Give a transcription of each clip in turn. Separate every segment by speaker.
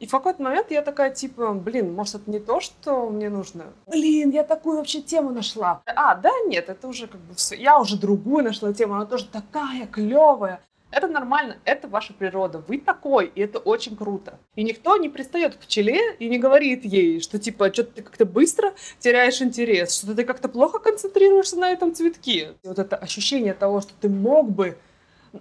Speaker 1: И в какой-то момент я такая, типа, блин, может, это не то, что мне нужно? Блин, я такую вообще тему нашла. А, да, нет, это уже как бы все. Я уже другую нашла тему, она тоже такая клевая. Это нормально, это ваша природа. Вы такой, и это очень круто. И никто не пристает к пчеле и не говорит ей, что типа, что ты как-то быстро теряешь интерес, что ты как-то плохо концентрируешься на этом цветке. И вот это ощущение того, что ты мог бы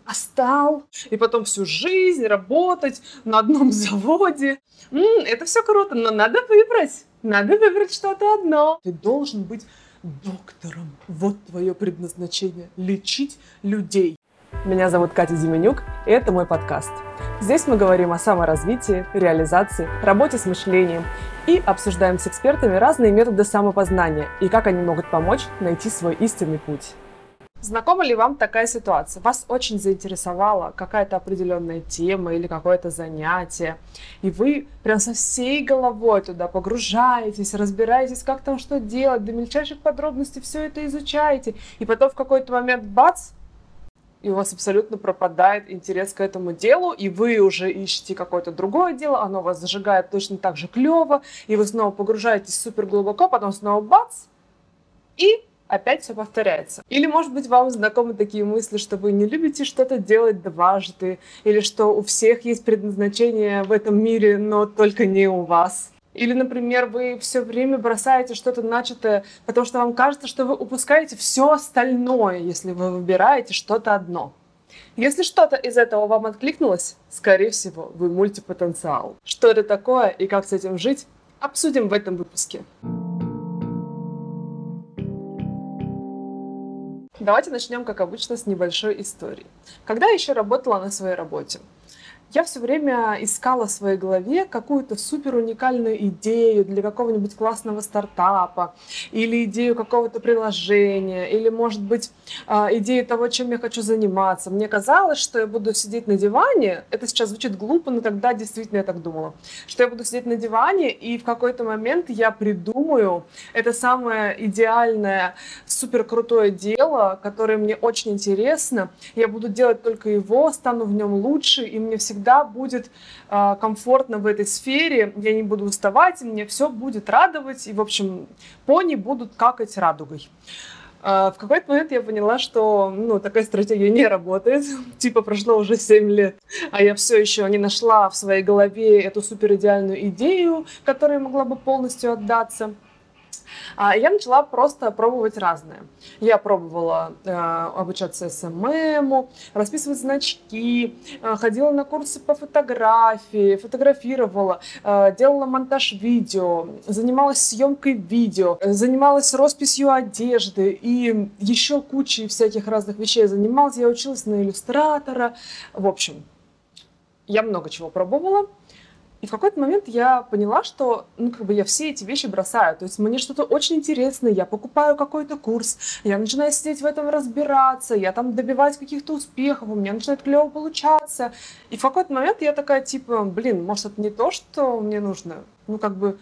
Speaker 1: остал, и потом всю жизнь работать на одном заводе. М-м, это все круто, но надо выбрать. Надо выбрать что-то одно. Ты должен быть доктором. Вот твое предназначение – лечить людей. Меня зовут Катя Зименюк, и это мой подкаст. Здесь мы говорим о саморазвитии, реализации, работе с мышлением и обсуждаем с экспертами разные методы самопознания и как они могут помочь найти свой истинный путь. Знакома ли вам такая ситуация? Вас очень заинтересовала какая-то определенная тема или какое-то занятие, и вы прям со всей головой туда погружаетесь, разбираетесь, как там что делать, до мельчайших подробностей все это изучаете, и потом в какой-то момент бац, и у вас абсолютно пропадает интерес к этому делу, и вы уже ищете какое-то другое дело, оно вас зажигает точно так же клево, и вы снова погружаетесь супер глубоко, потом снова бац, и опять все повторяется. Или, может быть, вам знакомы такие мысли, что вы не любите что-то делать дважды, или что у всех есть предназначение в этом мире, но только не у вас. Или, например, вы все время бросаете что-то начатое, потому что вам кажется, что вы упускаете все остальное, если вы выбираете что-то одно. Если что-то из этого вам откликнулось, скорее всего, вы мультипотенциал. Что это такое и как с этим жить, обсудим в этом выпуске. Давайте начнем, как обычно, с небольшой истории. Когда я еще работала на своей работе, я все время искала в своей голове какую-то супер уникальную идею для какого-нибудь классного стартапа, или идею какого-то приложения, или, может быть, а, идею того, чем я хочу заниматься. Мне казалось, что я буду сидеть на диване, это сейчас звучит глупо, но тогда действительно я так думала, что я буду сидеть на диване, и в какой-то момент я придумаю это самое идеальное, супер крутое дело, которое мне очень интересно, я буду делать только его, стану в нем лучше, и мне всегда всегда будет э, комфортно в этой сфере, я не буду уставать, мне все будет радовать, и, в общем, пони будут какать радугой. Э, в какой-то момент я поняла, что ну, такая стратегия не работает. Типа прошло уже 7 лет, а я все еще не нашла в своей голове эту суперидеальную идею, которой могла бы полностью отдаться. А я начала просто пробовать разное. Я пробовала э, обучаться СММу, расписывать значки, э, ходила на курсы по фотографии, фотографировала, э, делала монтаж видео, занималась съемкой видео, занималась росписью одежды и еще кучей всяких разных вещей занималась. Я училась на иллюстратора. В общем, я много чего пробовала. И в какой-то момент я поняла, что ну, как бы я все эти вещи бросаю. То есть мне что-то очень интересное, я покупаю какой-то курс, я начинаю сидеть в этом разбираться, я там добиваюсь каких-то успехов, у меня начинает клево получаться. И в какой-то момент я такая, типа, блин, может, это не то, что мне нужно? Ну, как бы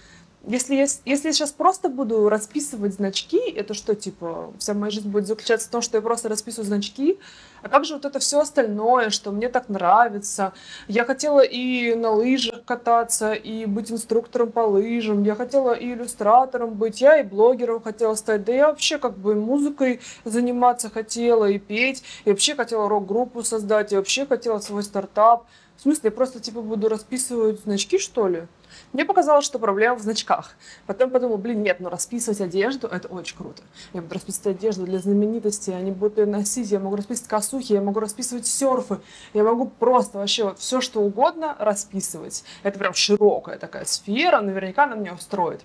Speaker 1: если я, если я сейчас просто буду расписывать значки, это что, типа, вся моя жизнь будет заключаться в том, что я просто расписываю значки, а также вот это все остальное, что мне так нравится. Я хотела и на лыжах кататься, и быть инструктором по лыжам, я хотела и иллюстратором быть, я и блогером хотела стать, да я вообще как бы музыкой заниматься хотела, и петь, и вообще хотела рок-группу создать, и вообще хотела свой стартап. В смысле, я просто типа буду расписывать значки, что ли? Мне показалось, что проблема в значках. Потом подумал, блин, нет, но расписывать одежду – это очень круто. Я буду расписывать одежду для знаменитостей, они будут ее носить, я могу расписывать косухи, я могу расписывать серфы, я могу просто вообще вот все, что угодно расписывать. Это прям широкая такая сфера, наверняка она меня устроит.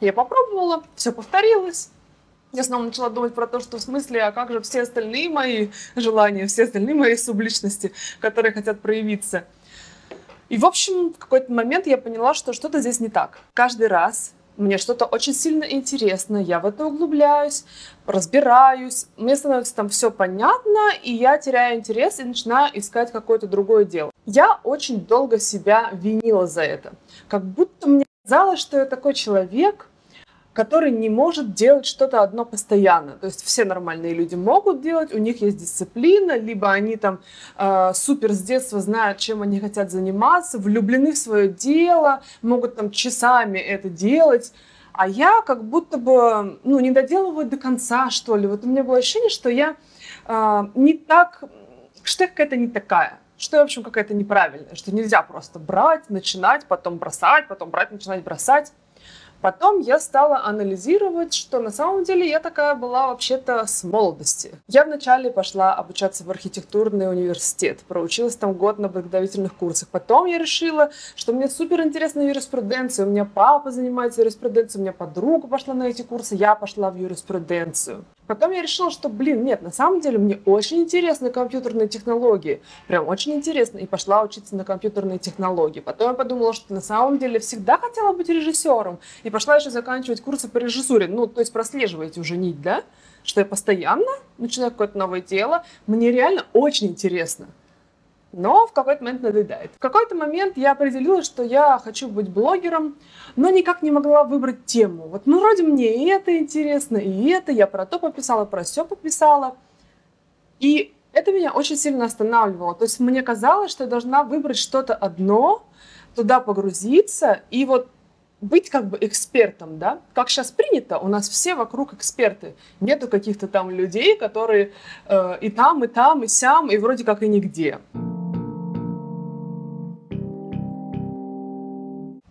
Speaker 1: Я попробовала, все повторилось, я снова начала думать про то, что в смысле, а как же все остальные мои желания, все остальные мои субличности, которые хотят проявиться. И, в общем, в какой-то момент я поняла, что что-то здесь не так. Каждый раз мне что-то очень сильно интересно, я в это углубляюсь, разбираюсь, мне становится там все понятно, и я теряю интерес и начинаю искать какое-то другое дело. Я очень долго себя винила за это. Как будто мне казалось, что я такой человек, который не может делать что-то одно постоянно. То есть все нормальные люди могут делать, у них есть дисциплина, либо они там э, супер с детства знают, чем они хотят заниматься, влюблены в свое дело, могут там часами это делать. А я как будто бы, ну, не доделываю до конца, что ли. Вот у меня было ощущение, что я э, не так, что я какая-то не такая что, в общем, какая-то неправильная, что нельзя просто брать, начинать, потом бросать, потом брать, начинать бросать. Потом я стала анализировать, что на самом деле я такая была вообще-то с молодости. Я вначале пошла обучаться в архитектурный университет, проучилась там год на подготовительных курсах. Потом я решила, что мне супер интересна юриспруденция. У меня папа занимается юриспруденцией, у меня подруга пошла на эти курсы, я пошла в юриспруденцию. Потом я решила, что, блин, нет, на самом деле мне очень интересны компьютерные технологии. Прям очень интересно. И пошла учиться на компьютерные технологии. Потом я подумала, что на самом деле всегда хотела быть режиссером. И пошла еще заканчивать курсы по режиссуре. Ну, то есть прослеживаете уже нить, да? Что я постоянно начинаю какое-то новое дело. Мне реально очень интересно но в какой-то момент надоедает. В какой-то момент я определилась, что я хочу быть блогером, но никак не могла выбрать тему. Вот, ну, вроде мне и это интересно, и это, я про то пописала, про все пописала. И это меня очень сильно останавливало. То есть мне казалось, что я должна выбрать что-то одно, туда погрузиться и вот быть как бы экспертом, да? Как сейчас принято, у нас все вокруг эксперты. Нету каких-то там людей, которые э, и там, и там, и сям, и вроде как и нигде.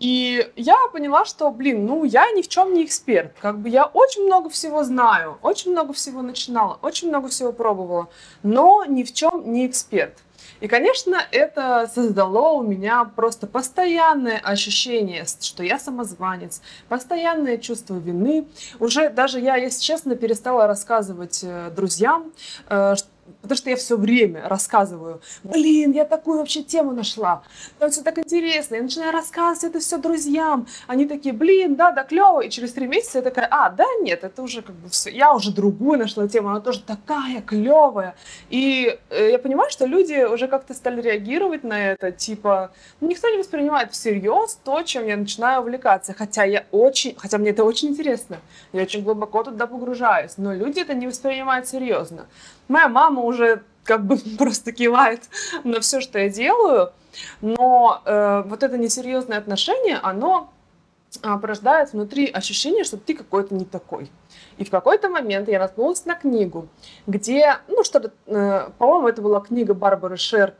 Speaker 1: И я поняла, что, блин, ну я ни в чем не эксперт. Как бы я очень много всего знаю, очень много всего начинала, очень много всего пробовала, но ни в чем не эксперт. И, конечно, это создало у меня просто постоянное ощущение, что я самозванец, постоянное чувство вины. Уже даже я, если честно, перестала рассказывать э, друзьям, э, Потому что я все время рассказываю, блин, я такую вообще тему нашла, там все так интересно, я начинаю рассказывать это все друзьям, они такие, блин, да, да, клево, и через три месяца я такая, а, да, нет, это уже как бы все, я уже другую нашла тему, она тоже такая клевая, и э, я понимаю, что люди уже как-то стали реагировать на это, типа, ну, никто не воспринимает всерьез то, чем я начинаю увлекаться, хотя я очень, хотя мне это очень интересно, я очень глубоко туда погружаюсь, но люди это не воспринимают серьезно. Моя мама уже как бы просто кивает на все, что я делаю, но э, вот это несерьезное отношение, оно э, порождает внутри ощущение, что ты какой-то не такой. И в какой-то момент я наткнулась на книгу, где, ну что-то, э, по-моему, это была книга Барбары Шер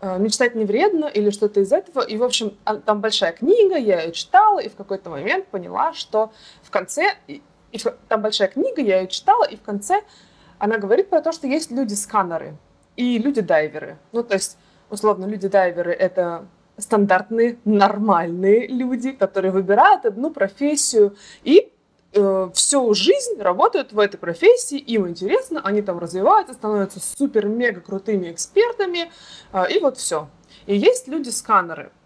Speaker 1: э, «Мечтать не вредно» или что-то из этого. И, в общем, а, там большая книга, я ее читала, и в какой-то момент поняла, что в конце... И, и там большая книга, я ее читала, и в конце она говорит про то, что есть люди-сканеры и люди-дайверы. Ну, то есть, условно, люди-дайверы — это стандартные, нормальные люди, которые выбирают одну профессию и э, всю жизнь работают в этой профессии, им интересно, они там развиваются, становятся супер-мега крутыми экспертами, э, и вот все. И есть люди-сканеры —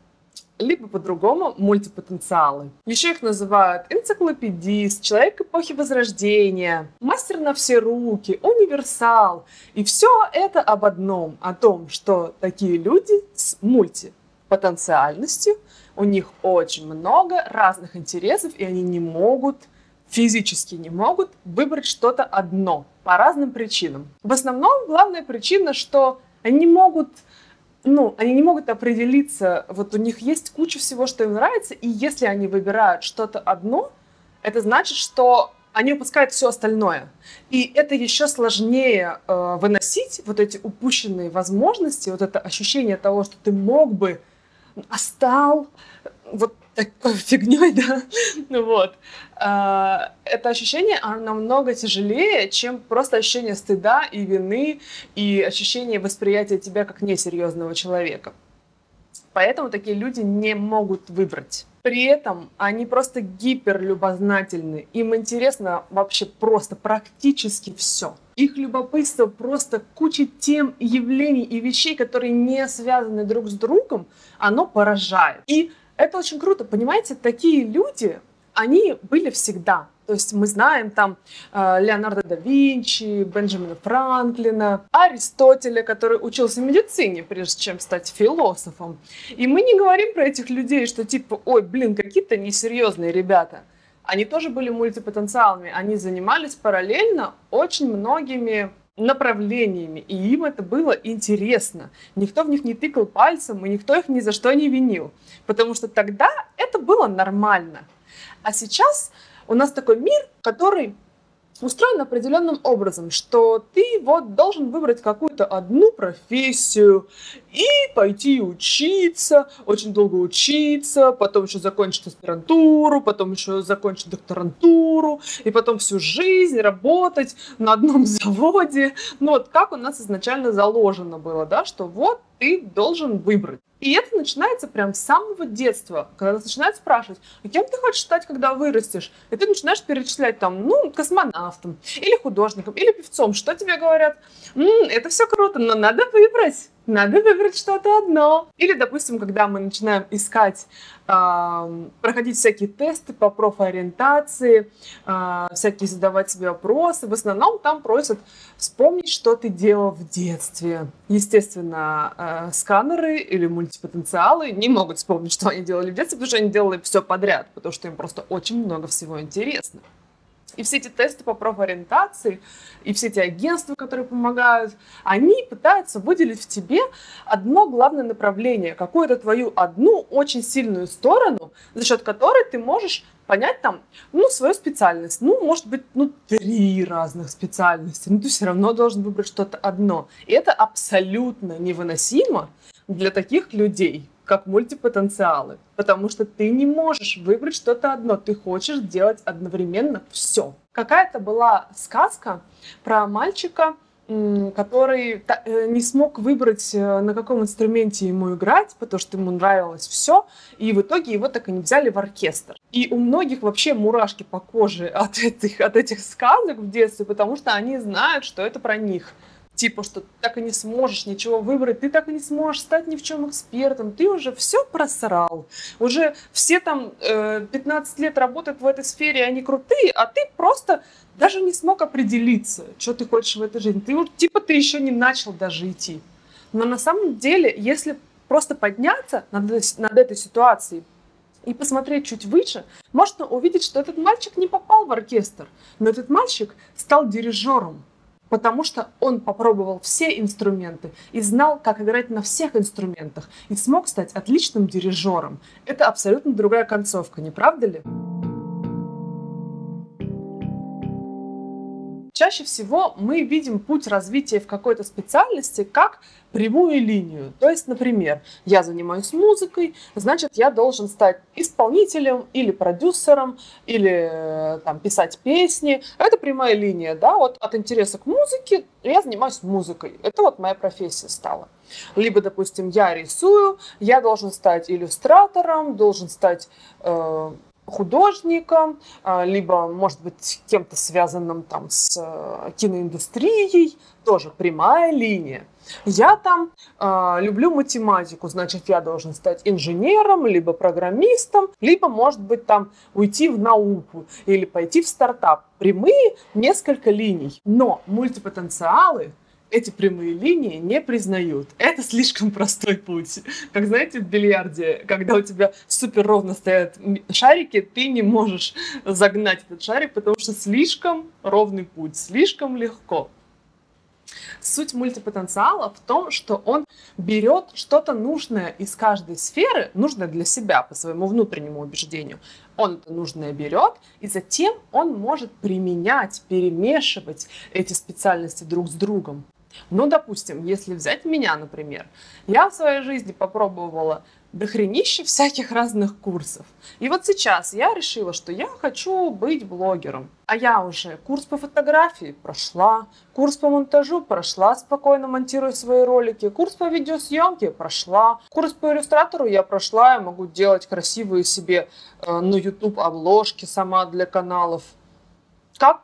Speaker 1: либо по-другому мультипотенциалы. Еще их называют энциклопедист, человек эпохи Возрождения, мастер на все руки, универсал. И все это об одном, о том, что такие люди с мультипотенциальностью, у них очень много разных интересов, и они не могут физически не могут выбрать что-то одно по разным причинам. В основном главная причина, что они не могут ну, они не могут определиться, вот у них есть куча всего, что им нравится, и если они выбирают что-то одно, это значит, что они упускают все остальное. И это еще сложнее э, выносить, вот эти упущенные возможности, вот это ощущение того, что ты мог бы, а стал вот такой фигней, да, вот. А, это ощущение оно намного тяжелее, чем просто ощущение стыда и вины и ощущение восприятия тебя как несерьезного человека. Поэтому такие люди не могут выбрать. При этом они просто гиперлюбознательны. Им интересно вообще просто практически все. Их любопытство просто куча тем, явлений и вещей, которые не связаны друг с другом, оно поражает. И это очень круто, понимаете, такие люди, они были всегда. То есть мы знаем там э, Леонардо да Винчи, Бенджамина Франклина, Аристотеля, который учился медицине, прежде чем стать философом. И мы не говорим про этих людей, что типа, ой, блин, какие-то несерьезные ребята. Они тоже были мультипотенциалами. Они занимались параллельно очень многими направлениями, и им это было интересно. Никто в них не тыкал пальцем, и никто их ни за что не винил, потому что тогда это было нормально. А сейчас у нас такой мир, который устроен определенным образом, что ты вот должен выбрать какую-то одну профессию и пойти учиться, очень долго учиться, потом еще закончить аспирантуру, потом еще закончить докторантуру, и потом всю жизнь работать на одном заводе. Ну вот как у нас изначально заложено было, да, что вот ты должен выбрать. И это начинается прям с самого детства, когда начинают спрашивать, а кем ты хочешь стать, когда вырастешь? И ты начинаешь перечислять там, ну, космонавтом, или художником, или певцом. Что тебе говорят? М-м, это все круто, но надо выбрать надо выбрать что-то одно. Или, допустим, когда мы начинаем искать, э, проходить всякие тесты по профориентации, э, всякие задавать себе вопросы, в основном там просят вспомнить, что ты делал в детстве. Естественно, э, сканеры или мультипотенциалы не могут вспомнить, что они делали в детстве, потому что они делали все подряд, потому что им просто очень много всего интересно. И все эти тесты по профориентации, и все эти агентства, которые помогают, они пытаются выделить в тебе одно главное направление, какую-то твою одну очень сильную сторону, за счет которой ты можешь понять там, ну, свою специальность. Ну, может быть, ну, три разных специальности. Но ты все равно должен выбрать что-то одно. И это абсолютно невыносимо для таких людей как мультипотенциалы, потому что ты не можешь выбрать что-то одно, ты хочешь делать одновременно все. Какая-то была сказка про мальчика, который э, не смог выбрать, э, на каком инструменте ему играть, потому что ему нравилось все, и в итоге его так и не взяли в оркестр. И у многих вообще мурашки по коже от этих, от этих сказок в детстве, потому что они знают, что это про них типа, что ты так и не сможешь ничего выбрать, ты так и не сможешь стать ни в чем экспертом, ты уже все просрал. Уже все там э, 15 лет работают в этой сфере, они крутые, а ты просто даже не смог определиться, что ты хочешь в этой жизни. Ты, типа, ты еще не начал даже идти. Но на самом деле, если просто подняться над, над этой ситуацией, и посмотреть чуть выше, можно увидеть, что этот мальчик не попал в оркестр, но этот мальчик стал дирижером потому что он попробовал все инструменты и знал, как играть на всех инструментах, и смог стать отличным дирижером. Это абсолютно другая концовка, не правда ли? Чаще всего мы видим путь развития в какой-то специальности как прямую линию. То есть, например, я занимаюсь музыкой, значит, я должен стать исполнителем или продюсером, или э, там, писать песни. Это прямая линия, да, вот от интереса к музыке я занимаюсь музыкой. Это вот моя профессия стала. Либо, допустим, я рисую, я должен стать иллюстратором, должен стать э, художником, а, либо, может быть, кем-то связанным там с э, киноиндустрией, тоже прямая линия. Я там э, люблю математику, значит, я должен стать инженером, либо программистом, либо, может быть, там уйти в науку или пойти в стартап. Прямые несколько линий. Но мультипотенциалы эти прямые линии не признают. Это слишком простой путь. Как знаете, в бильярде, когда у тебя супер ровно стоят шарики, ты не можешь загнать этот шарик, потому что слишком ровный путь, слишком легко. Суть мультипотенциала в том, что он берет что-то нужное из каждой сферы, нужное для себя по своему внутреннему убеждению. Он это нужное берет, и затем он может применять, перемешивать эти специальности друг с другом. Ну, допустим, если взять меня, например, я в своей жизни попробовала дохренище всяких разных курсов. И вот сейчас я решила, что я хочу быть блогером. А я уже курс по фотографии прошла, курс по монтажу прошла, спокойно монтирую свои ролики, курс по видеосъемке прошла, курс по иллюстратору я прошла, я могу делать красивые себе э, на YouTube обложки сама для каналов. Как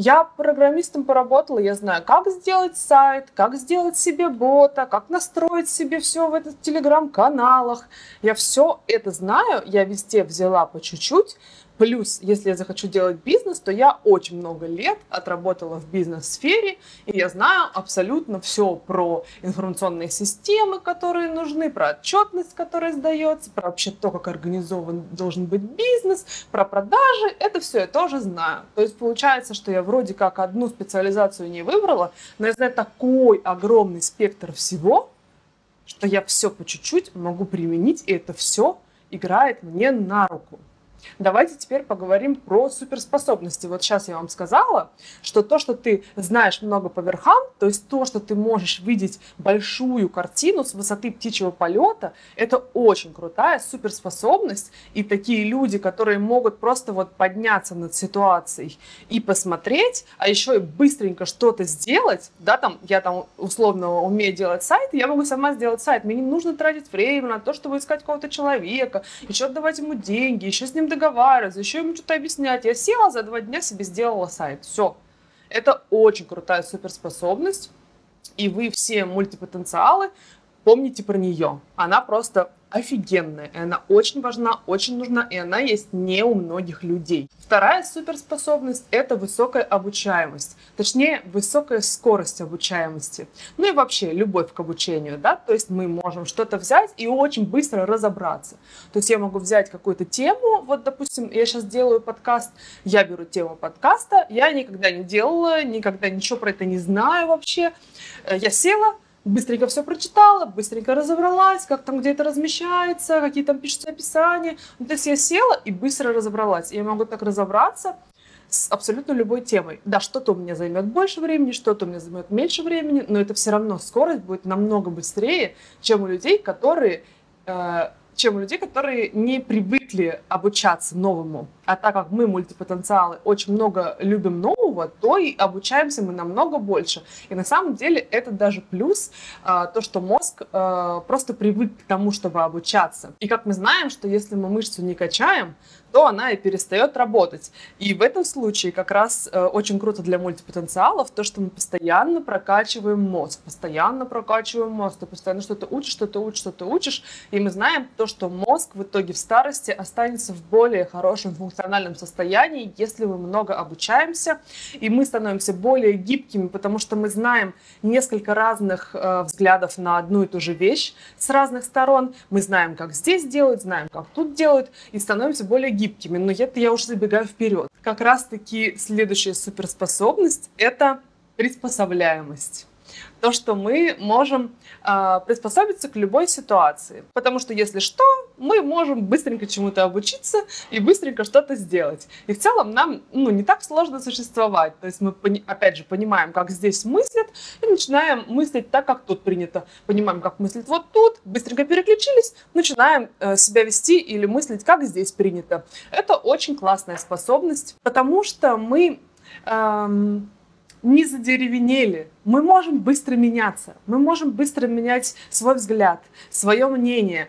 Speaker 1: я программистом поработала, я знаю, как сделать сайт, как сделать себе бота, как настроить себе все в этих телеграм-каналах. Я все это знаю, я везде взяла по чуть-чуть, Плюс, если я захочу делать бизнес, то я очень много лет отработала в бизнес-сфере, и я знаю абсолютно все про информационные системы, которые нужны, про отчетность, которая сдается, про вообще то, как организован должен быть бизнес, про продажи. Это все я тоже знаю. То есть получается, что я вроде как одну специализацию не выбрала, но я знаю такой огромный спектр всего, что я все по чуть-чуть могу применить, и это все играет мне на руку. Давайте теперь поговорим про суперспособности. Вот сейчас я вам сказала, что то, что ты знаешь много по верхам, то есть то, что ты можешь видеть большую картину с высоты птичьего полета, это очень крутая суперспособность. И такие люди, которые могут просто вот подняться над ситуацией и посмотреть, а еще и быстренько что-то сделать, да, там, я там условно умею делать сайт, я могу сама сделать сайт. Мне не нужно тратить время на то, чтобы искать какого-то человека, еще отдавать ему деньги, еще с ним договариваться, еще ему что-то объяснять. Я села за два дня себе сделала сайт. Все. Это очень крутая суперспособность. И вы все мультипотенциалы помните про нее. Она просто офигенная, и она очень важна, очень нужна, и она есть не у многих людей. Вторая суперспособность – это высокая обучаемость, точнее, высокая скорость обучаемости. Ну и вообще, любовь к обучению, да, то есть мы можем что-то взять и очень быстро разобраться. То есть я могу взять какую-то тему, вот, допустим, я сейчас делаю подкаст, я беру тему подкаста, я никогда не делала, никогда ничего про это не знаю вообще. Э, я села, быстренько все прочитала, быстренько разобралась, как там где это размещается, какие там пишутся описания. Ну, то есть я села и быстро разобралась. Я могу так разобраться с абсолютно любой темой. Да, что-то у меня займет больше времени, что-то у меня займет меньше времени, но это все равно скорость будет намного быстрее, чем у людей, которые э, чем у людей, которые не привыкли обучаться новому. А так как мы, мультипотенциалы, очень много любим нового, то и обучаемся мы намного больше. И на самом деле это даже плюс, а, то, что мозг а, просто привык к тому, чтобы обучаться. И как мы знаем, что если мы мышцу не качаем, то она и перестает работать. И в этом случае как раз э, очень круто для мультипотенциалов то, что мы постоянно прокачиваем мозг, постоянно прокачиваем мозг, ты постоянно что-то учишь, что-то учишь, что-то учишь, и мы знаем то, что мозг в итоге в старости останется в более хорошем функциональном состоянии, если мы много обучаемся, и мы становимся более гибкими, потому что мы знаем несколько разных э, взглядов на одну и ту же вещь с разных сторон, мы знаем, как здесь делают, знаем, как тут делают, и становимся более гибкими, но это я уже забегаю вперед. Как раз-таки следующая суперспособность — это приспособляемость то, что мы можем э, приспособиться к любой ситуации. Потому что, если что, мы можем быстренько чему-то обучиться и быстренько что-то сделать. И в целом нам ну, не так сложно существовать. То есть мы, опять же, понимаем, как здесь мыслят, и начинаем мыслить так, как тут принято. Понимаем, как мыслить вот тут, быстренько переключились, начинаем э, себя вести или мыслить, как здесь принято. Это очень классная способность, потому что мы... Эм, не задеревенели. Мы можем быстро меняться, мы можем быстро менять свой взгляд, свое мнение.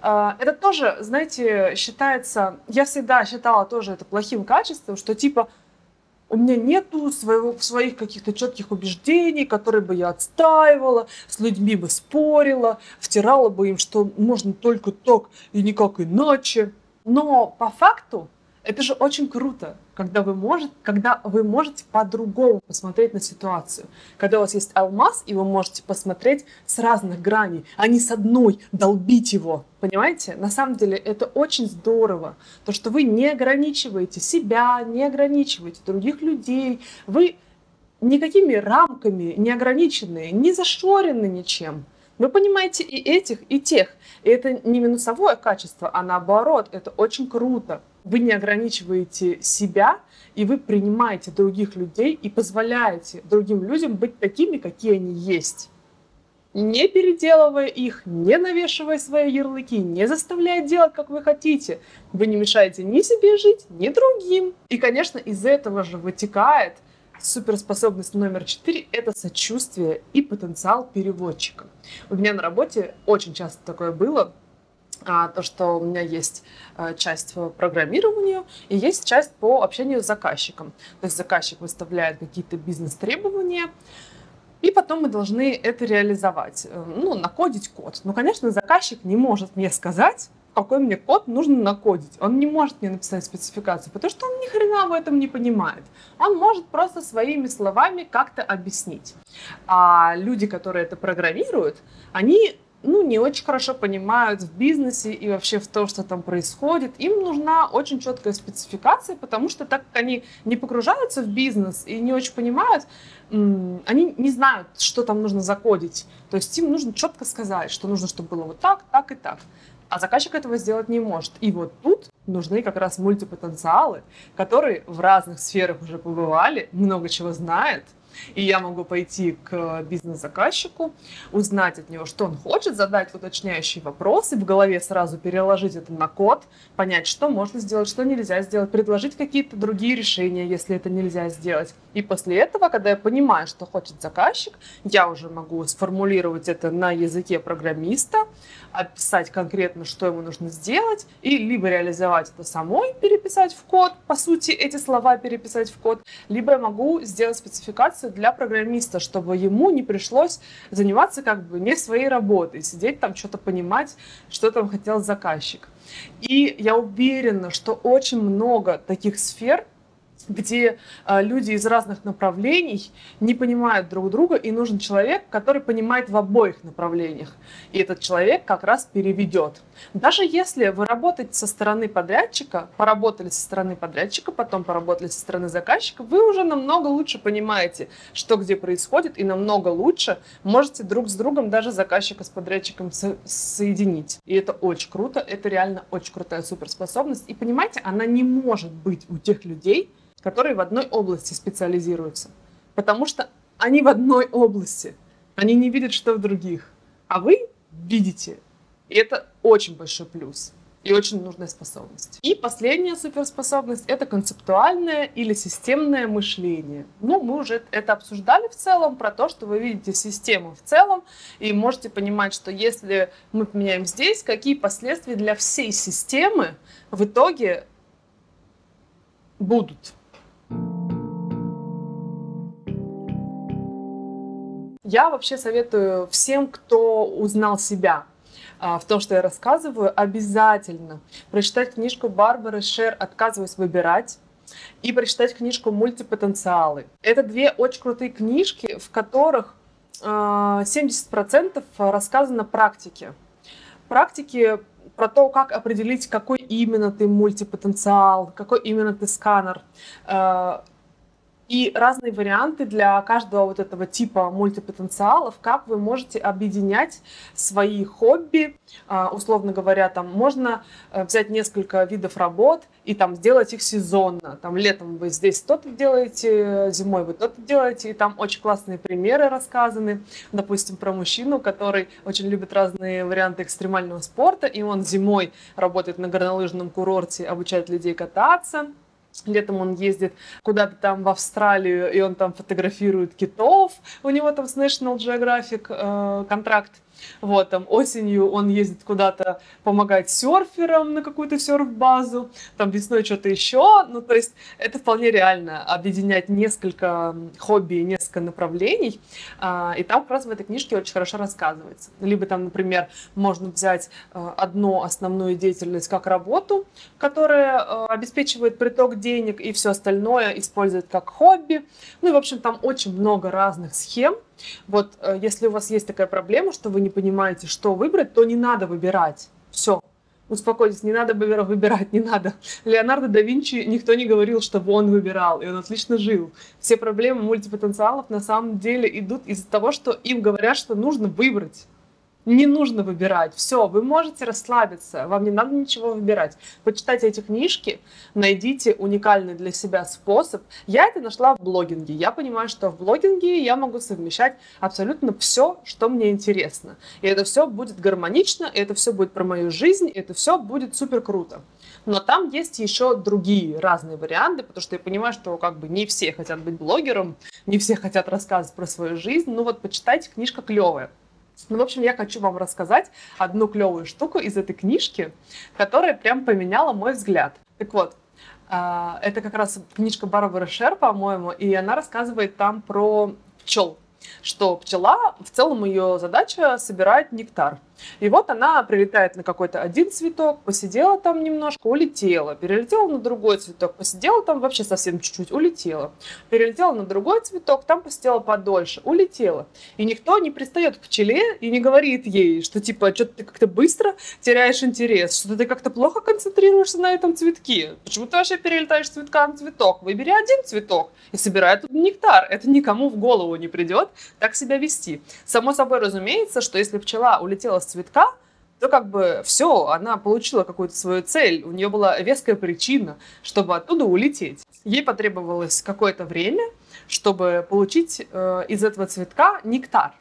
Speaker 1: А, это тоже, знаете, считается, я всегда считала тоже это плохим качеством, что типа у меня нету своего, своих каких-то четких убеждений, которые бы я отстаивала, с людьми бы спорила, втирала бы им, что можно только так и никак иначе. Но по факту это же очень круто, когда вы, может, когда вы можете по-другому посмотреть на ситуацию. Когда у вас есть алмаз, и вы можете посмотреть с разных граней, а не с одной, долбить его. Понимаете? На самом деле это очень здорово. То, что вы не ограничиваете себя, не ограничиваете других людей. Вы никакими рамками не ограничены, не зашорены ничем. Вы понимаете и этих, и тех. И это не минусовое качество, а наоборот, это очень круто. Вы не ограничиваете себя, и вы принимаете других людей и позволяете другим людям быть такими, какие они есть. Не переделывая их, не навешивая свои ярлыки, не заставляя делать, как вы хотите. Вы не мешаете ни себе жить, ни другим. И, конечно, из этого же вытекает – суперспособность номер четыре – это сочувствие и потенциал переводчика. У меня на работе очень часто такое было, а, то, что у меня есть а, часть по программированию и есть часть по общению с заказчиком. То есть заказчик выставляет какие-то бизнес-требования, и потом мы должны это реализовать, э, ну, накодить код. Но, конечно, заказчик не может мне сказать, какой мне код нужно накодить. Он не может мне написать спецификацию, потому что он ни хрена в этом не понимает. Он может просто своими словами как-то объяснить. А люди, которые это программируют, они ну, не очень хорошо понимают в бизнесе и вообще в том, что там происходит. Им нужна очень четкая спецификация, потому что так как они не погружаются в бизнес и не очень понимают, они не знают, что там нужно закодить. То есть им нужно четко сказать, что нужно, чтобы было вот так, так и так. А заказчик этого сделать не может. И вот тут нужны как раз мультипотенциалы, которые в разных сферах уже побывали, много чего знают, и я могу пойти к бизнес-заказчику, узнать от него, что он хочет, задать уточняющие вопросы, в голове сразу переложить это на код, понять, что можно сделать, что нельзя сделать, предложить какие-то другие решения, если это нельзя сделать. И после этого, когда я понимаю, что хочет заказчик, я уже могу сформулировать это на языке программиста, описать конкретно, что ему нужно сделать, и либо реализовать это самой, переписать в код, по сути, эти слова переписать в код, либо я могу сделать спецификацию для программиста, чтобы ему не пришлось заниматься как бы не своей работой, сидеть там, что-то понимать, что там хотел заказчик. И я уверена, что очень много таких сфер, где э, люди из разных направлений не понимают друг друга, и нужен человек, который понимает в обоих направлениях. И этот человек как раз переведет. Даже если вы работаете со стороны подрядчика, поработали со стороны подрядчика, потом поработали со стороны заказчика, вы уже намного лучше понимаете, что где происходит, и намного лучше можете друг с другом даже заказчика с подрядчиком со- соединить. И это очень круто, это реально очень крутая суперспособность. И понимаете, она не может быть у тех людей, которые в одной области специализируются. Потому что они в одной области. Они не видят, что в других. А вы видите. И это очень большой плюс. И очень нужная способность. И последняя суперспособность – это концептуальное или системное мышление. Ну, мы уже это обсуждали в целом, про то, что вы видите систему в целом, и можете понимать, что если мы поменяем здесь, какие последствия для всей системы в итоге будут. Я вообще советую всем, кто узнал себя а, в том, что я рассказываю, обязательно прочитать книжку Барбары Шер «Отказываюсь выбирать» и прочитать книжку «Мультипотенциалы». Это две очень крутые книжки, в которых 70% а, рассказано практики. Практики про то, как определить, какой именно ты мультипотенциал, какой именно ты сканер. И разные варианты для каждого вот этого типа мультипотенциалов, как вы можете объединять свои хобби, а, условно говоря, там можно э, взять несколько видов работ и там сделать их сезонно. Там летом вы здесь то-то делаете, зимой вы то-то делаете, и там очень классные примеры рассказаны. Допустим, про мужчину, который очень любит разные варианты экстремального спорта, и он зимой работает на горнолыжном курорте, обучает людей кататься, Летом он ездит куда-то там в Австралию, и он там фотографирует китов. У него там с National Geographic э, контракт. Вот, там осенью он ездит куда-то помогать серферам на какую-то серф-базу, там весной что-то еще. Ну, то есть это вполне реально объединять несколько хобби, несколько направлений. А, и там как раз в этой книжке очень хорошо рассказывается. Либо там, например, можно взять а, одну основную деятельность как работу, которая а, обеспечивает приток денег, и все остальное использовать как хобби. Ну и, в общем, там очень много разных схем, вот э, если у вас есть такая проблема, что вы не понимаете, что выбрать, то не надо выбирать. Все. Успокойтесь, не надо выбирать, не надо. Леонардо да Винчи никто не говорил, чтобы он выбирал, и он отлично жил. Все проблемы мультипотенциалов на самом деле идут из-за того, что им говорят, что нужно выбрать. Не нужно выбирать. Все, вы можете расслабиться. Вам не надо ничего выбирать. Почитайте эти книжки, найдите уникальный для себя способ. Я это нашла в блогинге. Я понимаю, что в блогинге я могу совмещать абсолютно все, что мне интересно. И это все будет гармонично, и это все будет про мою жизнь, и это все будет супер круто. Но там есть еще другие разные варианты, потому что я понимаю, что как бы не все хотят быть блогером, не все хотят рассказывать про свою жизнь. Ну вот почитайте, книжка клевая. Ну, в общем, я хочу вам рассказать одну клевую штуку из этой книжки, которая прям поменяла мой взгляд. Так вот, а, это как раз книжка Барбары Шер, по-моему, и она рассказывает там про пчел что пчела, в целом ее задача собирать нектар. И вот она прилетает на какой-то один цветок, посидела там немножко, улетела. Перелетела на другой цветок, посидела там вообще совсем чуть-чуть, улетела. Перелетела на другой цветок, там посидела подольше, улетела. И никто не пристает к пчеле и не говорит ей, что типа, что ты как-то быстро теряешь интерес, что ты как-то плохо концентрируешься на этом цветке. Почему ты вообще перелетаешь с цветка на цветок? Выбери один цветок и собирай тут нектар. Это никому в голову не придет так себя вести. Само собой разумеется, что если пчела улетела с цветка, то как бы все, она получила какую-то свою цель, у нее была веская причина, чтобы оттуда улететь. Ей потребовалось какое-то время, чтобы получить э, из этого цветка нектар.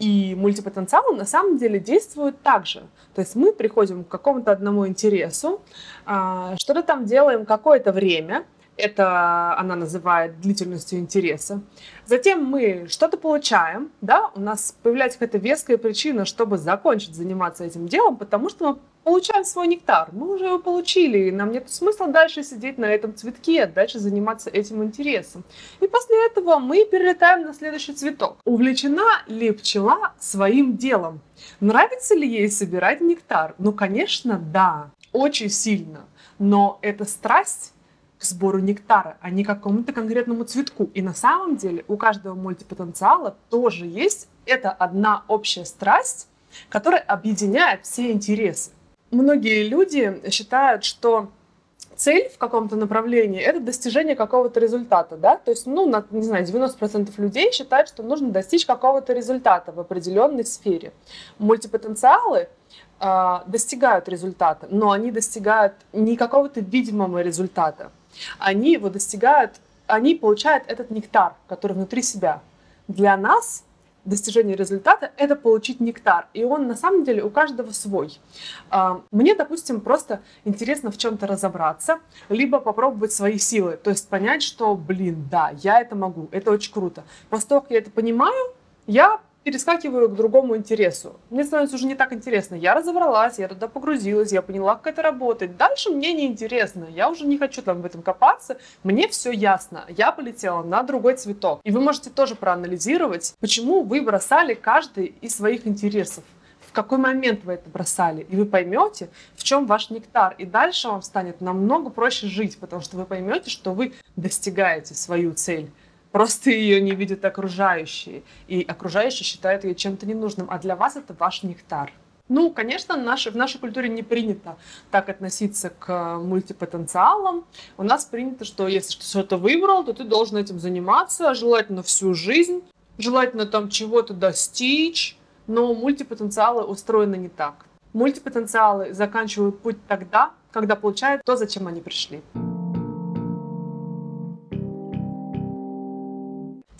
Speaker 1: И мультипотенциалы на самом деле действуют так же. То есть мы приходим к какому-то одному интересу, э, что-то там делаем какое-то время, это она называет длительностью интереса. Затем мы что-то получаем, да, у нас появляется какая-то веская причина, чтобы закончить заниматься этим делом, потому что мы получаем свой нектар. Мы уже его получили, и нам нет смысла дальше сидеть на этом цветке, дальше заниматься этим интересом. И после этого мы перелетаем на следующий цветок. Увлечена ли пчела своим делом? Нравится ли ей собирать нектар? Ну, конечно, да, очень сильно. Но эта страсть к сбору нектара, а не к какому-то конкретному цветку. И на самом деле у каждого мультипотенциала тоже есть эта одна общая страсть, которая объединяет все интересы. Многие люди считают, что цель в каком-то направлении — это достижение какого-то результата, да, то есть, ну, на, не знаю, 90% людей считают, что нужно достичь какого-то результата в определенной сфере. Мультипотенциалы э, достигают результата, но они достигают не какого-то видимого результата, они его достигают, они получают этот нектар, который внутри себя. Для нас достижение результата — это получить нектар. И он на самом деле у каждого свой. А, мне, допустим, просто интересно в чем-то разобраться, либо попробовать свои силы. То есть понять, что, блин, да, я это могу, это очень круто. После того, как я это понимаю, я перескакиваю к другому интересу. Мне становится уже не так интересно. Я разобралась, я туда погрузилась, я поняла, как это работает. Дальше мне не интересно. Я уже не хочу там в этом копаться. Мне все ясно. Я полетела на другой цветок. И вы можете тоже проанализировать, почему вы бросали каждый из своих интересов в какой момент вы это бросали, и вы поймете, в чем ваш нектар. И дальше вам станет намного проще жить, потому что вы поймете, что вы достигаете свою цель. Просто ее не видят окружающие. И окружающие считают ее чем-то ненужным. А для вас это ваш нектар. Ну, конечно, в нашей культуре не принято так относиться к мультипотенциалам. У нас принято, что если что-то выбрал, то ты должен этим заниматься, желательно всю жизнь, желательно там чего-то достичь. Но мультипотенциалы устроены не так. Мультипотенциалы заканчивают путь тогда, когда получают то, зачем они пришли.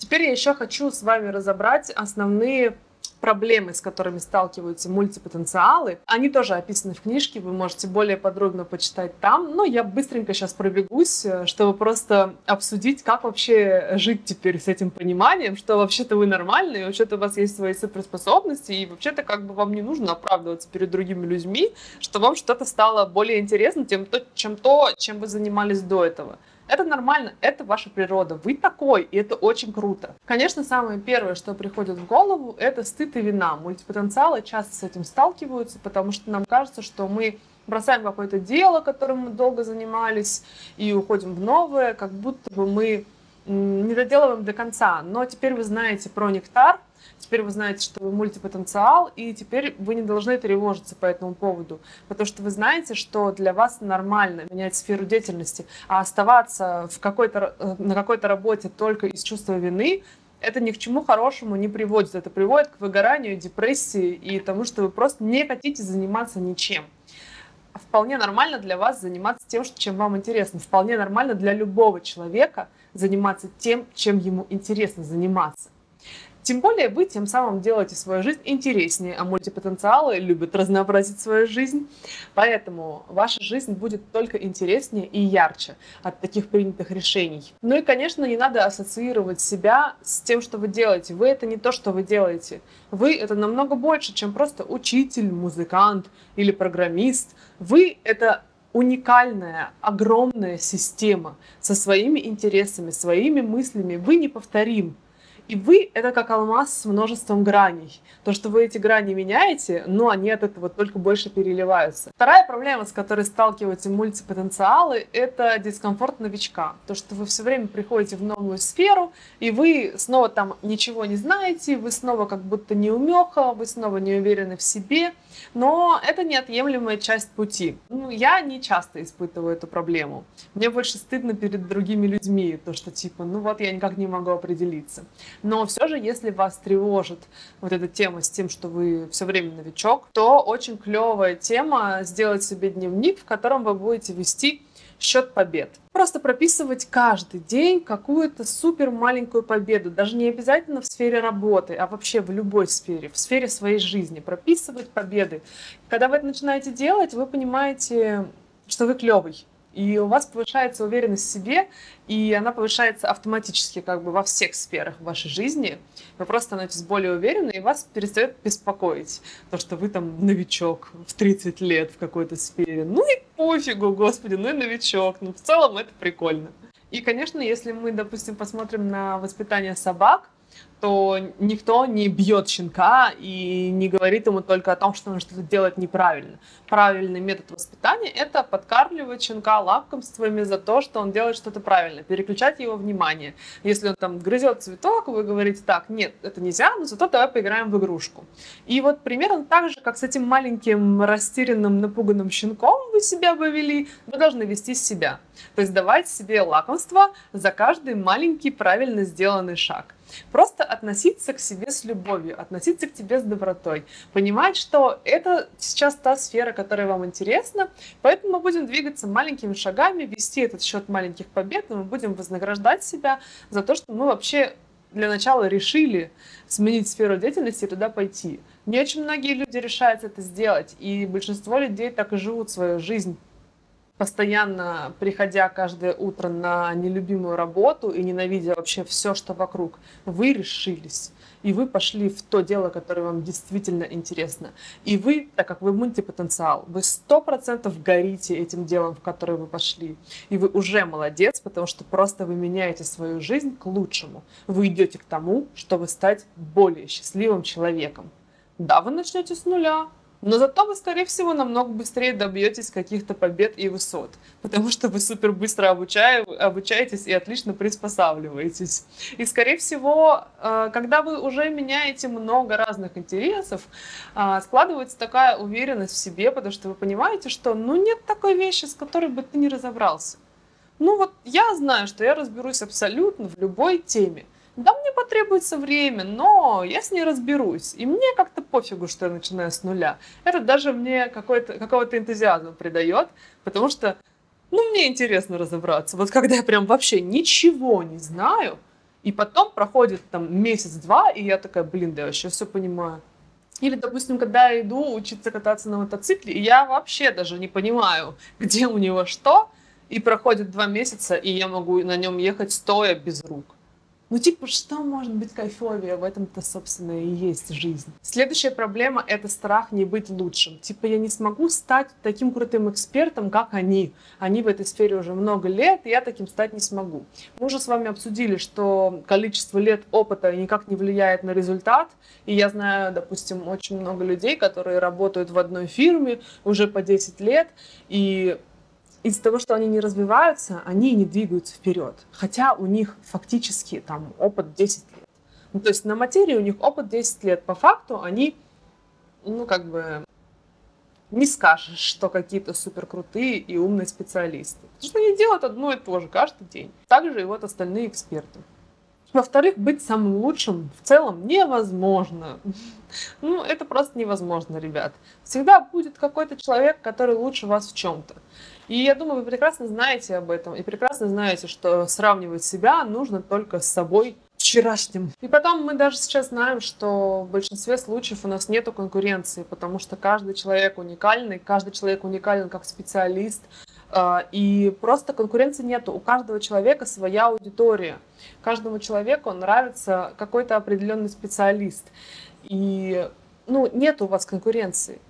Speaker 1: Теперь я еще хочу с вами разобрать основные проблемы, с которыми сталкиваются мультипотенциалы. Они тоже описаны в книжке, вы можете более подробно почитать там. Но я быстренько сейчас пробегусь, э, чтобы просто обсудить, как вообще жить теперь с этим пониманием, что вообще-то вы нормальные, вообще-то у вас есть свои суперспособности, и вообще-то как бы вам не нужно оправдываться перед другими людьми, что вам что-то стало более интересным, чем то, чем вы занимались до этого. Это нормально, это ваша природа. Вы такой, и это очень круто. Конечно, самое первое, что приходит в голову, это стыд и вина. Мультипотенциалы часто с этим сталкиваются, потому что нам кажется, что мы бросаем какое-то дело, которым мы долго занимались, и уходим в новое, как будто бы мы не доделываем до конца. Но теперь вы знаете про нектар, Теперь вы знаете, что вы мультипотенциал, и теперь вы не должны тревожиться по этому поводу, потому что вы знаете, что для вас нормально менять сферу деятельности, а оставаться в какой-то, э, на какой-то работе только из чувства вины, это ни к чему хорошему не приводит. Это приводит к выгоранию, депрессии и тому, что вы просто не хотите заниматься ничем вполне нормально для вас заниматься тем, чем вам интересно. Вполне нормально для любого человека заниматься тем, чем ему интересно заниматься. Тем более вы тем самым делаете свою жизнь интереснее, а мультипотенциалы любят разнообразить свою жизнь. Поэтому ваша жизнь будет только интереснее и ярче от таких принятых решений. Ну и, конечно, не надо ассоциировать себя с тем, что вы делаете. Вы это не то, что вы делаете. Вы это намного больше, чем просто учитель, музыкант или программист. Вы это уникальная, огромная система со своими интересами, своими мыслями. Вы неповторим. И вы — это как алмаз с множеством граней. То, что вы эти грани меняете, но они от этого только больше переливаются. Вторая проблема, с которой сталкиваются мультипотенциалы, это дискомфорт новичка. То, что вы все время приходите в новую сферу, и вы снова там ничего не знаете, вы снова как будто не умеха, вы снова не уверены в себе, но это неотъемлемая часть пути. Ну, я не часто испытываю эту проблему. Мне больше стыдно перед другими людьми, то, что типа, ну вот я никак не могу определиться. Но все же, если вас тревожит вот эта тема с тем, что вы все время новичок, то очень клевая тема сделать себе дневник, в котором вы будете вести счет побед. Просто прописывать каждый день какую-то супер маленькую победу, даже не обязательно в сфере работы, а вообще в любой сфере, в сфере своей жизни. Прописывать победы. Когда вы это начинаете делать, вы понимаете, что вы клевый, и у вас повышается уверенность в себе, и она повышается автоматически как бы во всех сферах вашей жизни. Вы просто становитесь более уверены, и вас перестает беспокоить то, что вы там новичок в 30 лет в какой-то сфере. Ну и пофигу, господи, ну и новичок. Ну в целом это прикольно. И, конечно, если мы, допустим, посмотрим на воспитание собак, то никто не бьет щенка и не говорит ему только о том, что он что-то делает неправильно. Правильный метод воспитания – это подкармливать щенка лакомствами за то, что он делает что-то правильно, переключать его внимание. Если он там грызет цветок, вы говорите так, нет, это нельзя, но зато давай поиграем в игрушку. И вот примерно так же, как с этим маленьким растерянным, напуганным щенком вы себя повели, вы должны вести себя. То есть давать себе лакомство за каждый маленький правильно сделанный шаг. Просто относиться к себе с любовью, относиться к тебе с добротой, понимать, что это сейчас та сфера, которая вам интересна, поэтому мы будем двигаться маленькими шагами, вести этот счет маленьких побед, и мы будем вознаграждать себя за то, что мы вообще для начала решили сменить сферу деятельности и туда пойти. Не очень многие люди решаются это сделать, и большинство людей так и живут свою жизнь постоянно приходя каждое утро на нелюбимую работу и ненавидя вообще все, что вокруг, вы решились. И вы пошли в то дело, которое вам действительно интересно. И вы, так как вы мультипотенциал, вы сто процентов горите этим делом, в которое вы пошли. И вы уже молодец, потому что просто вы меняете свою жизнь к лучшему. Вы идете к тому, чтобы стать более счастливым человеком. Да, вы начнете с нуля, но зато вы, скорее всего, намного быстрее добьетесь каких-то побед и высот, потому что вы супер быстро обучаю, обучаетесь и отлично приспосабливаетесь. И, скорее всего, э, когда вы уже меняете много разных интересов, э, складывается такая уверенность в себе, потому что вы понимаете, что ну нет такой вещи, с которой бы ты не разобрался. Ну вот я знаю, что я разберусь абсолютно в любой теме. Да, мне потребуется время, но я с ней разберусь. И мне как-то пофигу, что я начинаю с нуля. Это даже мне какого-то энтузиазма придает, потому что, ну, мне интересно разобраться. Вот когда я прям вообще ничего не знаю, и потом проходит там месяц-два, и я такая, блин, да я вообще все понимаю. Или, допустим, когда я иду учиться кататься на мотоцикле, я вообще даже не понимаю, где у него что, и проходит два месяца, и я могу на нем ехать стоя без рук. Ну, типа, что может быть кайфовее? В этом-то, собственно, и есть жизнь. Следующая проблема — это страх не быть лучшим. Типа, я не смогу стать таким крутым экспертом, как они. Они в этой сфере уже много лет, и я таким стать не смогу. Мы уже с вами обсудили, что количество лет опыта никак не влияет на результат. И я знаю, допустим, очень много людей, которые работают в одной фирме уже по 10 лет, и из-за того, что они не развиваются, они не двигаются вперед. Хотя у них фактически там опыт 10 лет. Ну, то есть на материи у них опыт 10 лет. По факту они, ну, как бы, не скажешь, что какие-то супер крутые и умные специалисты. Потому что они делают одно и то же каждый день. Также и вот остальные эксперты. Во-вторых, быть самым лучшим в целом невозможно. Ну, это просто невозможно, ребят. Всегда будет какой-то человек, который лучше вас в чем-то. И я думаю, вы прекрасно знаете об этом. И прекрасно знаете, что сравнивать себя нужно только с собой вчерашним. И потом мы даже сейчас знаем, что в большинстве случаев у нас нету конкуренции, потому что каждый человек уникальный, каждый человек уникален как специалист, а, и просто конкуренции нету. У каждого человека своя аудитория. Каждому человеку нравится какой-то определенный специалист. И ну, нет у вас конкуренции.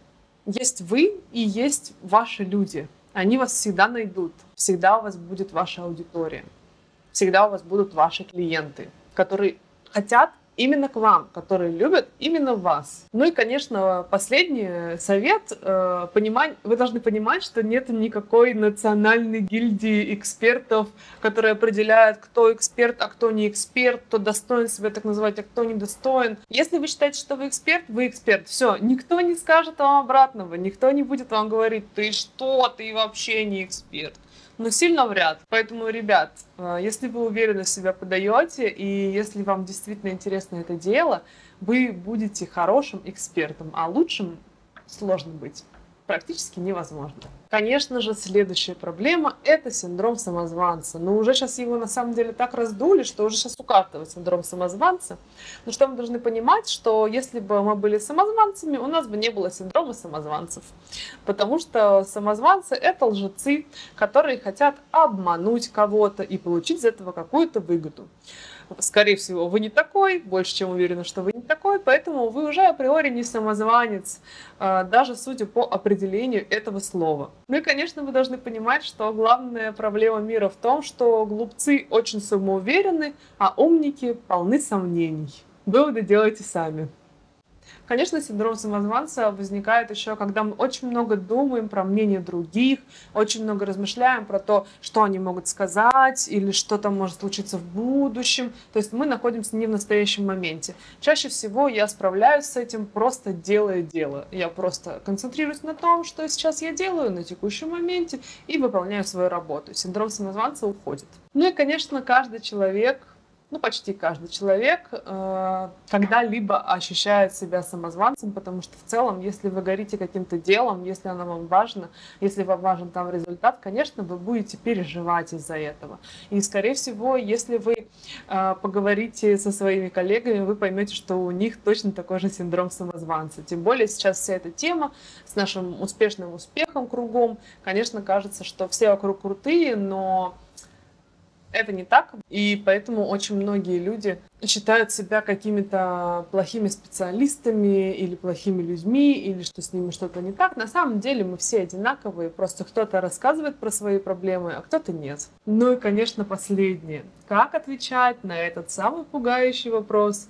Speaker 1: Есть вы и есть ваши люди. Они вас всегда найдут. Всегда у вас будет ваша аудитория. Всегда у вас будут ваши клиенты, которые хотят именно к вам, которые любят именно вас. Ну и, конечно, последний совет. Э, вы должны понимать, что нет никакой национальной гильдии экспертов, которые определяют, кто эксперт, а кто не эксперт, кто достоин себя так называть, а кто не достоин. Если вы считаете, что вы эксперт, вы эксперт. Все, никто не скажет вам обратного, никто не будет вам говорить, ты что, ты вообще не эксперт но сильно вряд. Поэтому, ребят, э, если вы уверенно себя подаете, и если вам действительно интересно это дело, вы будете хорошим экспертом, а лучшим сложно быть практически невозможно. Конечно же, следующая проблема – это синдром самозванца. Но уже сейчас его на самом деле так раздули, что уже сейчас укатывает синдром самозванца. Но что мы должны понимать, что если бы мы были самозванцами, у нас бы не было синдрома самозванцев. Потому что самозванцы – это лжецы, которые хотят обмануть кого-то и получить из этого какую-то выгоду скорее всего, вы не такой, больше чем уверена, что вы не такой, поэтому вы уже априори не самозванец, а, даже судя по определению этого слова. Ну и, конечно, вы должны понимать, что главная проблема мира в том, что глупцы очень самоуверены, а умники полны сомнений. Выводы делайте сами. Конечно, синдром самозванца возникает еще, когда мы очень много думаем про мнение других, очень много размышляем про то, что они могут сказать или что там может случиться в будущем. То есть мы находимся не в настоящем моменте. Чаще всего я справляюсь с этим просто делая дело. Я просто концентрируюсь на том, что сейчас я делаю на текущем моменте и выполняю свою работу. Синдром самозванца уходит. Ну и, конечно, каждый человек ну, почти каждый человек э, когда-либо ощущает себя самозванцем, потому что в целом, если вы горите каким-то делом, если оно вам важно, если вам важен там результат, конечно, вы будете переживать из-за этого. И, скорее всего, если вы э, поговорите со своими коллегами, вы поймете, что у них точно такой же синдром самозванца. Тем более сейчас вся эта тема с нашим успешным успехом кругом, конечно, кажется, что все вокруг крутые, но это не так, и поэтому очень многие люди считают себя какими-то плохими специалистами или плохими людьми, или что с ними что-то не так. На самом деле мы все одинаковые, просто кто-то рассказывает про свои проблемы, а кто-то нет. Ну и, конечно, последнее. Как отвечать на этот самый пугающий вопрос?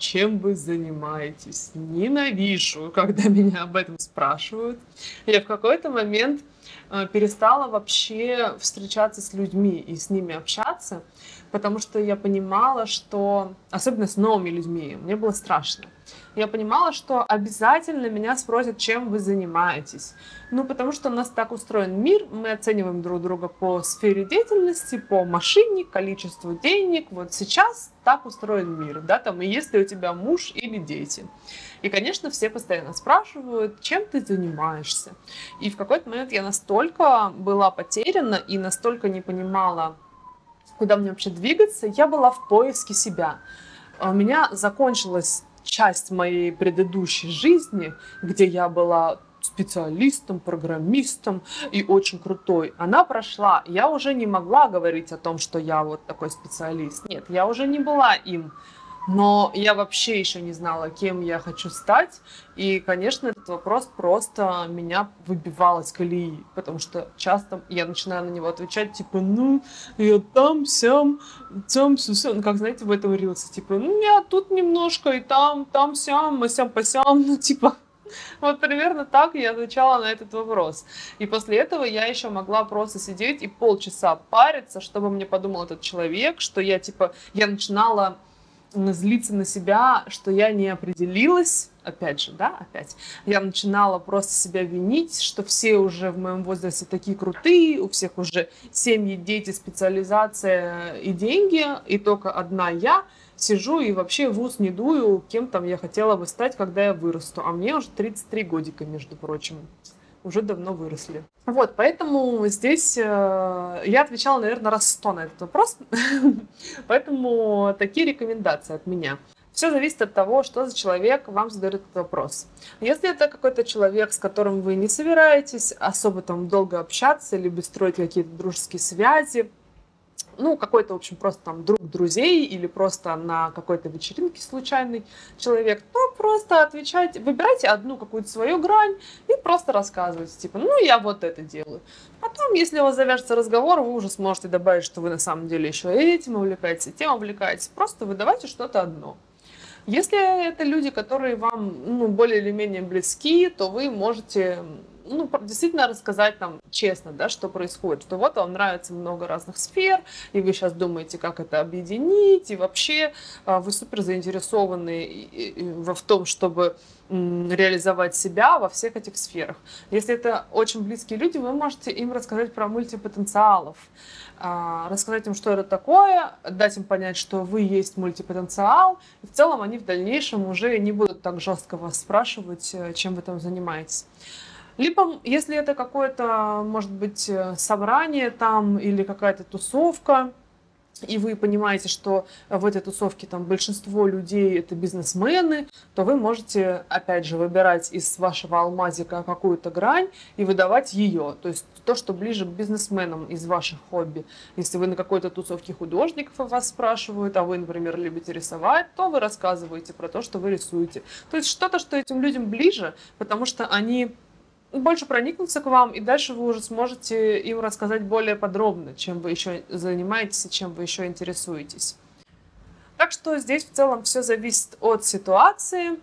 Speaker 1: чем вы занимаетесь. Ненавижу, когда меня об этом спрашивают. Я в какой-то момент перестала вообще встречаться с людьми и с ними общаться, потому что я понимала, что, особенно с новыми людьми, мне было страшно. Я понимала, что обязательно меня спросят, чем вы занимаетесь. Ну, потому что у нас так устроен мир, мы оцениваем друг друга по сфере деятельности, по машине, количеству денег. Вот сейчас так устроен мир, да, там, и если у тебя муж или дети. И, конечно, все постоянно спрашивают, чем ты занимаешься. И в какой-то момент я настолько была потеряна и настолько не понимала, куда мне вообще двигаться, я была в поиске себя. У меня закончилась часть моей предыдущей жизни, где я была специалистом, программистом и очень крутой. Она прошла. Я уже не могла говорить о том, что я вот такой специалист. Нет, я уже не была им но я вообще еще не знала, кем я хочу стать. И, конечно, этот вопрос просто меня выбивал из колеи, потому что часто я начинаю на него отвечать, типа, ну, я там, сям, там, сям, ну, как, знаете, в этом рилсе, типа, ну, я тут немножко, и там, там, сям, а сям, по сям, ну, типа, вот примерно так я отвечала на этот вопрос. И после этого я еще могла просто сидеть и полчаса париться, чтобы мне подумал этот человек, что я, типа, я начинала злиться на себя, что я не определилась, опять же, да, опять, я начинала просто себя винить, что все уже в моем возрасте такие крутые, у всех уже семьи, дети, специализация и деньги, и только одна я сижу и вообще в ус не дую, кем там я хотела бы стать, когда я вырасту, а мне уже 33 годика, между прочим уже давно выросли. Вот, поэтому здесь э, я отвечала, наверное, раз сто на этот вопрос. поэтому такие рекомендации от меня. Все зависит от того, что за человек вам задает этот вопрос. Если это какой-то человек, с которым вы не собираетесь особо там долго общаться, либо строить какие-то дружеские связи, ну, какой-то, в общем, просто там друг друзей или просто на какой-то вечеринке случайный человек, то просто отвечайте, выбирайте одну какую-то свою грань и просто рассказывайте, типа, ну, я вот это делаю. Потом, если у вас завяжется разговор, вы уже сможете добавить, что вы на самом деле еще этим увлекаетесь, тем увлекаетесь. Просто выдавайте что-то одно. Если это люди, которые вам ну, более или менее близки, то вы можете ну, действительно рассказать там честно, да, что происходит, что вот вам нравится много разных сфер, и вы сейчас думаете, как это объединить, и вообще а, вы супер заинтересованы в том, чтобы реализовать себя во всех этих сферах. Если это очень близкие люди, вы можете им рассказать про мультипотенциалов, а, рассказать им, что это такое, дать им понять, что вы есть мультипотенциал, и в целом они в дальнейшем уже не будут так жестко вас спрашивать, э, чем вы там занимаетесь. Либо, если это какое-то, может быть, э, собрание там или какая-то тусовка, и вы понимаете, что в этой тусовке там большинство людей это бизнесмены, то вы можете, опять же, выбирать из вашего алмазика какую-то грань и выдавать ее. То есть то, что ближе к бизнесменам из ваших хобби. Если вы на какой-то тусовке художников вас спрашивают, а вы, например, любите рисовать, то вы рассказываете про то, что вы рисуете. То есть что-то, что этим людям ближе, потому что они больше проникнуться к вам, и дальше вы уже сможете им рассказать более подробно, чем вы еще занимаетесь и чем вы еще интересуетесь. Так что здесь в целом все зависит от ситуации.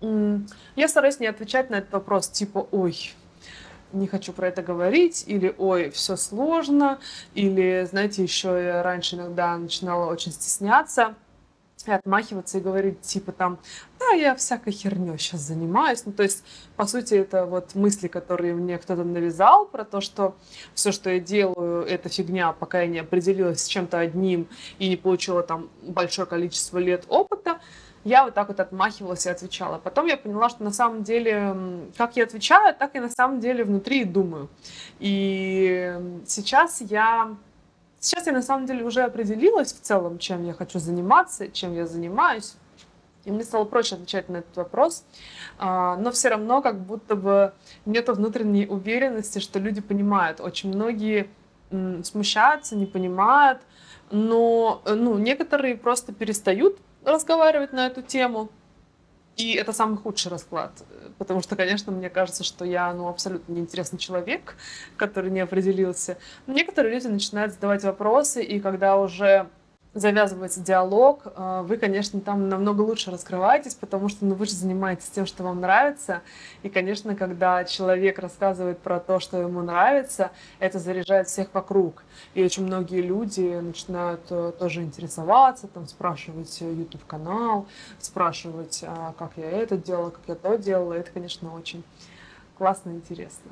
Speaker 1: Я стараюсь не отвечать на этот вопрос типа «Ой, не хочу про это говорить», или «Ой, все сложно», или, знаете, еще я раньше иногда начинала очень стесняться – и отмахиваться и говорить типа там, да, я всякой херней сейчас занимаюсь. Ну, то есть, по сути, это вот мысли, которые мне кто-то навязал про то, что все, что я делаю, это фигня, пока я не определилась с чем-то одним и не получила там большое количество лет опыта. Я вот так вот отмахивалась и отвечала. Потом я поняла, что на самом деле, как я отвечаю, так и на самом деле внутри думаю. И сейчас я Сейчас я на самом деле уже определилась в целом, чем я хочу заниматься, чем я занимаюсь. И мне стало проще отвечать на этот вопрос. А, но все равно как будто бы нет внутренней уверенности, что люди понимают. Очень многие смущаются, не понимают. Но ну, некоторые просто перестают разговаривать на эту тему. И это самый худший расклад, потому что, конечно, мне кажется, что я ну, абсолютно неинтересный человек, который не определился. Но некоторые люди начинают задавать вопросы, и когда уже завязывается диалог, э, вы, конечно, там намного лучше раскрываетесь, потому что ну, вы же занимаетесь тем, что вам нравится. И, конечно, когда человек рассказывает про то, что ему нравится, это заряжает всех вокруг. И очень многие люди начинают э, тоже интересоваться, там, спрашивать YouTube-канал, спрашивать, а как я это делала, как я то делала. Это, конечно, очень классно и интересно.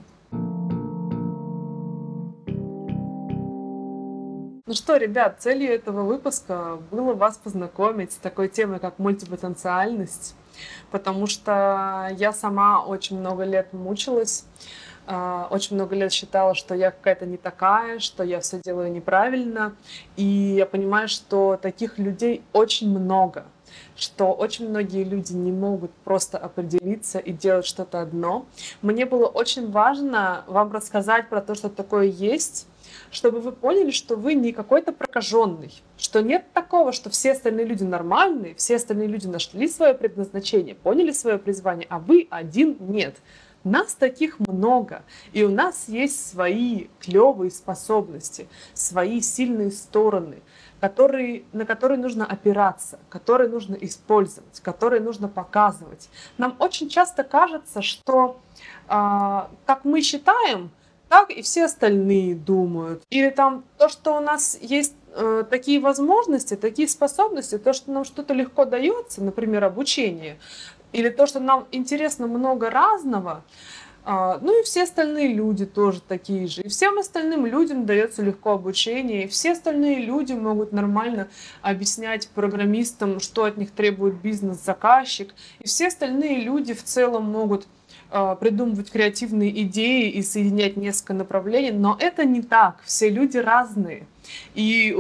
Speaker 1: Ну что, ребят, целью этого выпуска было вас познакомить с такой темой, как мультипотенциальность, потому что я сама очень много лет мучилась, а, очень много лет считала, что я какая-то не такая, что я все делаю неправильно, и я понимаю, что таких людей очень много, что очень многие люди не могут просто определиться и делать что-то одно. Мне было очень важно вам рассказать про то, что такое есть, чтобы вы поняли, что вы не какой-то прокаженный, что нет такого, что все остальные люди нормальные, все остальные люди нашли свое предназначение, поняли свое призвание, а вы один нет. Нас таких много, и у нас есть свои клевые способности, свои сильные стороны, которые, на которые нужно опираться, которые нужно использовать, которые нужно показывать. Нам очень часто кажется, что, э, как мы считаем, так и все остальные думают. Или там то, что у нас есть э, такие возможности, такие способности, то, что нам что-то легко дается, например, обучение, или то, что нам интересно много разного, э, ну и все остальные люди тоже такие же. И всем остальным людям дается легко обучение, и все остальные люди могут нормально объяснять программистам, что от них требует бизнес-заказчик, и все остальные люди в целом могут придумывать креативные идеи и соединять несколько направлений, но это не так. Все люди разные. И,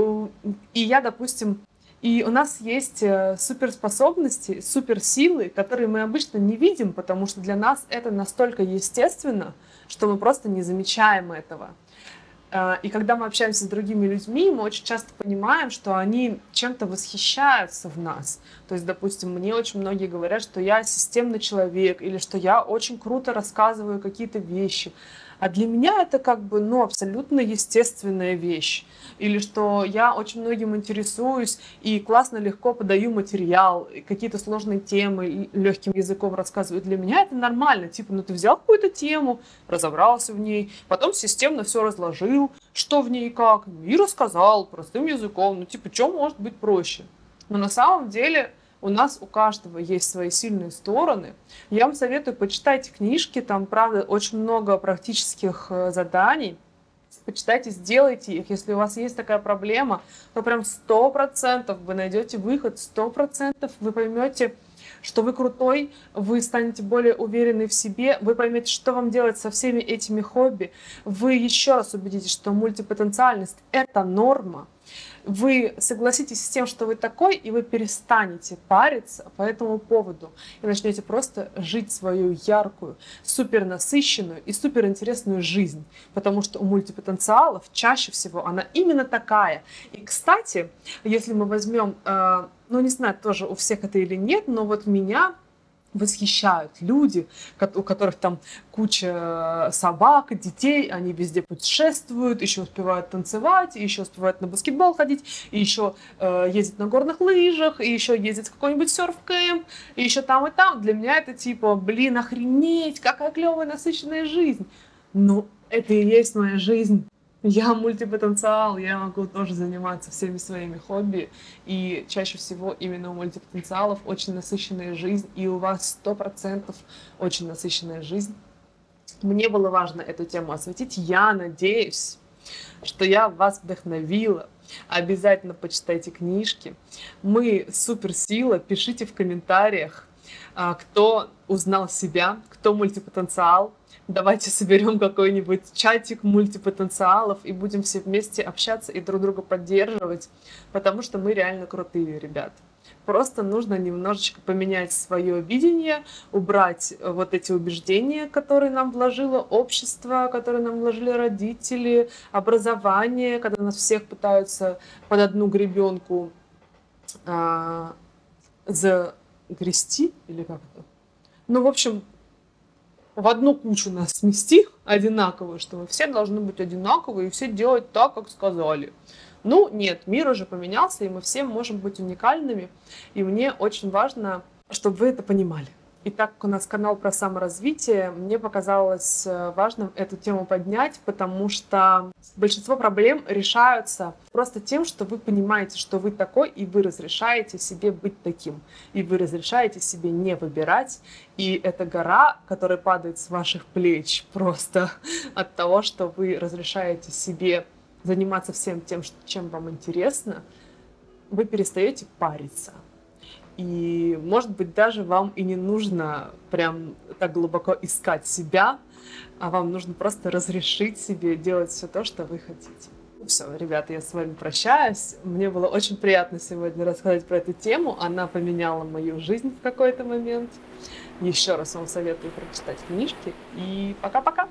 Speaker 1: и я, допустим, и у нас есть э, суперспособности, суперсилы, которые мы обычно не видим, потому что для нас это настолько естественно, что мы просто не замечаем этого. Э, и когда мы общаемся с другими людьми, мы очень часто понимаем, что они чем-то восхищаются в нас. То есть, допустим, мне очень многие говорят, что я системный человек или что я очень круто рассказываю какие-то вещи. А для меня это как бы, ну, абсолютно естественная вещь. Или что я очень многим интересуюсь и классно, легко подаю материал, какие-то сложные темы легким языком рассказываю. Для меня это нормально. Типа, ну ты взял какую-то тему, разобрался в ней, потом системно все разложил, что в ней и как, и рассказал простым языком. Ну типа, что может быть проще? Но на самом деле у нас у каждого есть свои сильные стороны. Я вам советую, почитайте книжки, там, правда, очень много практических э, заданий. Почитайте, сделайте их. Если у вас есть такая проблема, то прям сто процентов вы найдете выход, сто процентов вы поймете, что вы крутой, вы станете более уверены в себе, вы поймете, что вам делать со всеми этими хобби. Вы еще раз убедитесь, что мультипотенциальность — это норма. Вы согласитесь с тем, что вы такой, и вы перестанете париться по этому поводу и начнете просто жить свою яркую, супер насыщенную и супер интересную жизнь. Потому что у мультипотенциалов чаще всего она именно такая. И, кстати, если мы возьмем э, ну, не знаю, тоже у всех это или нет, но вот меня восхищают люди, у которых там куча собак, детей, они везде путешествуют, еще успевают танцевать, еще успевают на баскетбол ходить, и еще э, ездят на горных лыжах, и еще ездят в какой-нибудь серф-кэмп, и еще там и там. Для меня это типа, блин, охренеть, какая клевая насыщенная жизнь. Ну, это и есть моя жизнь. Я мультипотенциал, я могу тоже заниматься всеми своими хобби, и чаще всего именно у мультипотенциалов очень насыщенная жизнь, и у вас сто процентов очень насыщенная жизнь. Мне было важно эту тему осветить. Я надеюсь, что я вас вдохновила. Обязательно почитайте книжки. Мы суперсила. Пишите в комментариях, а, кто узнал себя, кто мультипотенциал, давайте соберем какой-нибудь чатик мультипотенциалов и будем все вместе общаться и друг друга поддерживать, потому что мы реально крутые ребят. Просто нужно немножечко поменять свое видение, убрать вот эти убеждения, которые нам вложило общество, которые нам вложили родители, образование, когда нас всех пытаются под одну гребенку а, загрести, или как это? Ну, в общем, в одну кучу нас смести одинаковые, что мы все должны быть одинаковые и все делать так, как сказали. Ну, нет, мир уже поменялся, и мы все можем быть уникальными. И мне очень важно, чтобы вы это понимали. И так как у нас канал про саморазвитие, мне показалось э, важным эту тему поднять, потому что большинство проблем решаются просто тем, что вы понимаете, что вы такой, и вы разрешаете себе быть таким. И вы разрешаете себе не выбирать. И эта гора, которая падает с ваших плеч просто от того, что вы разрешаете себе заниматься всем тем, чем вам интересно, вы перестаете париться и, может быть, даже вам и не нужно прям так глубоко искать себя, а вам нужно просто разрешить себе делать все то, что вы хотите. Ну все, ребята, я с вами прощаюсь. Мне было очень приятно сегодня рассказать про эту тему. Она поменяла мою жизнь в какой-то момент. Еще раз вам советую прочитать книжки. И пока-пока!